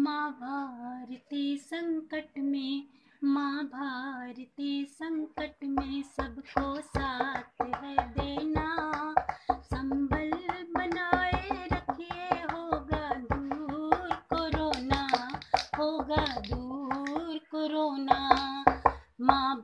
माँ भारती संकट में, माँ भारती संकट में सबको साथ है देना। संबल बनाए रखिए होगा दूर कोरोना, होगा दूर कोरोना। माँ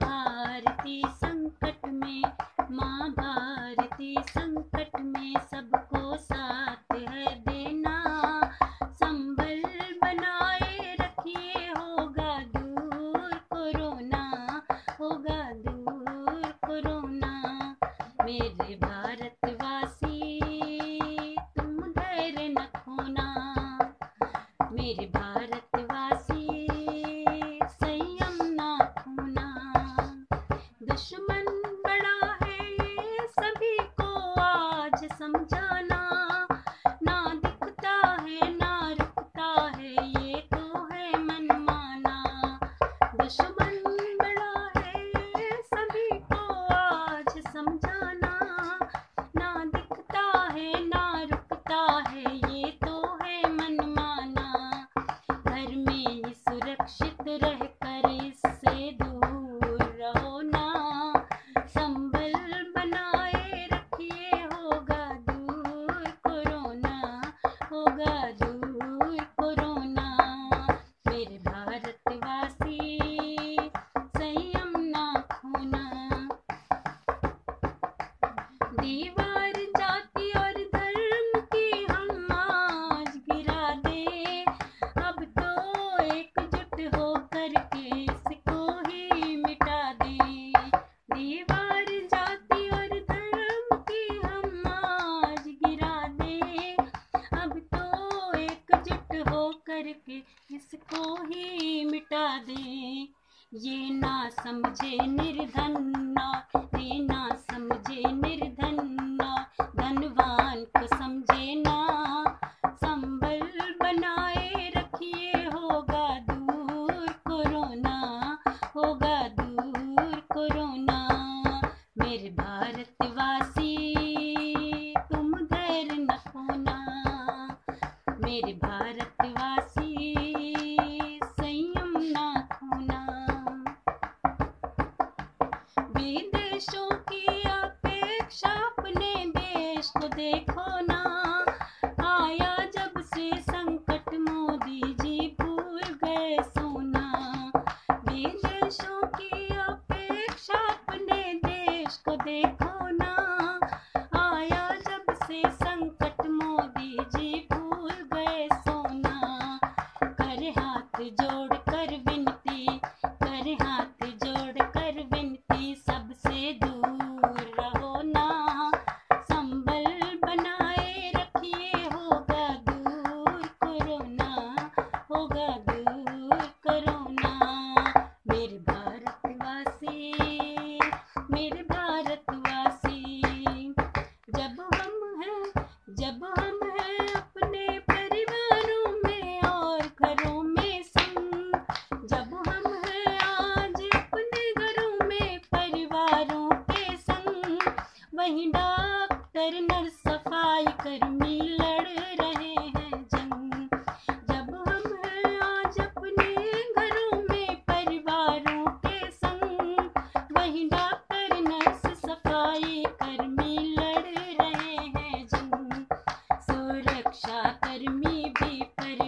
folga. करके इसको ही मिटा दे। ये ना समझे निर्धन ना ये ना समझे देखो ना, आया जब से संकट मोदी जी भूल गए सोना। विदेशों की अपेक्षा अपने देश को देखो वहीं डॉक्टर नर सफ़ाई कर्मी लड़ रहे हैं जंग। जब हम आज अपने घरों में परिवारों के संग वहीं डॉक्टर नर्स सफ़ाई कर्मी लड़ रहे हैं जंग। सुरक्षा कर्मी भी पर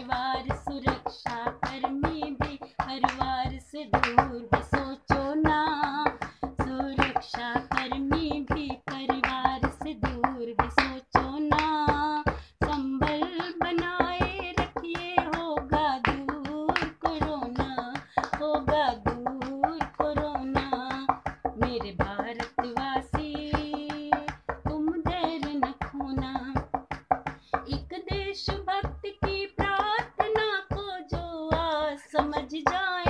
summer to join.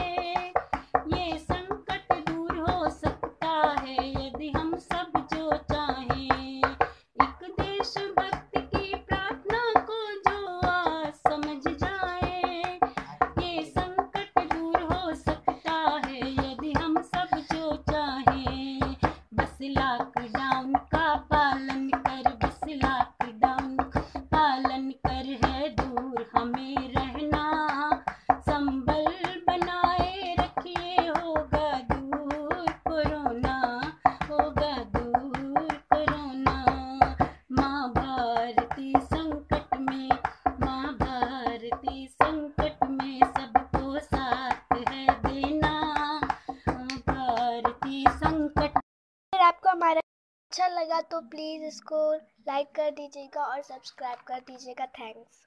तो प्लीज़ इसको लाइक कर दीजिएगा और सब्सक्राइब कर दीजिएगा। थैंक्स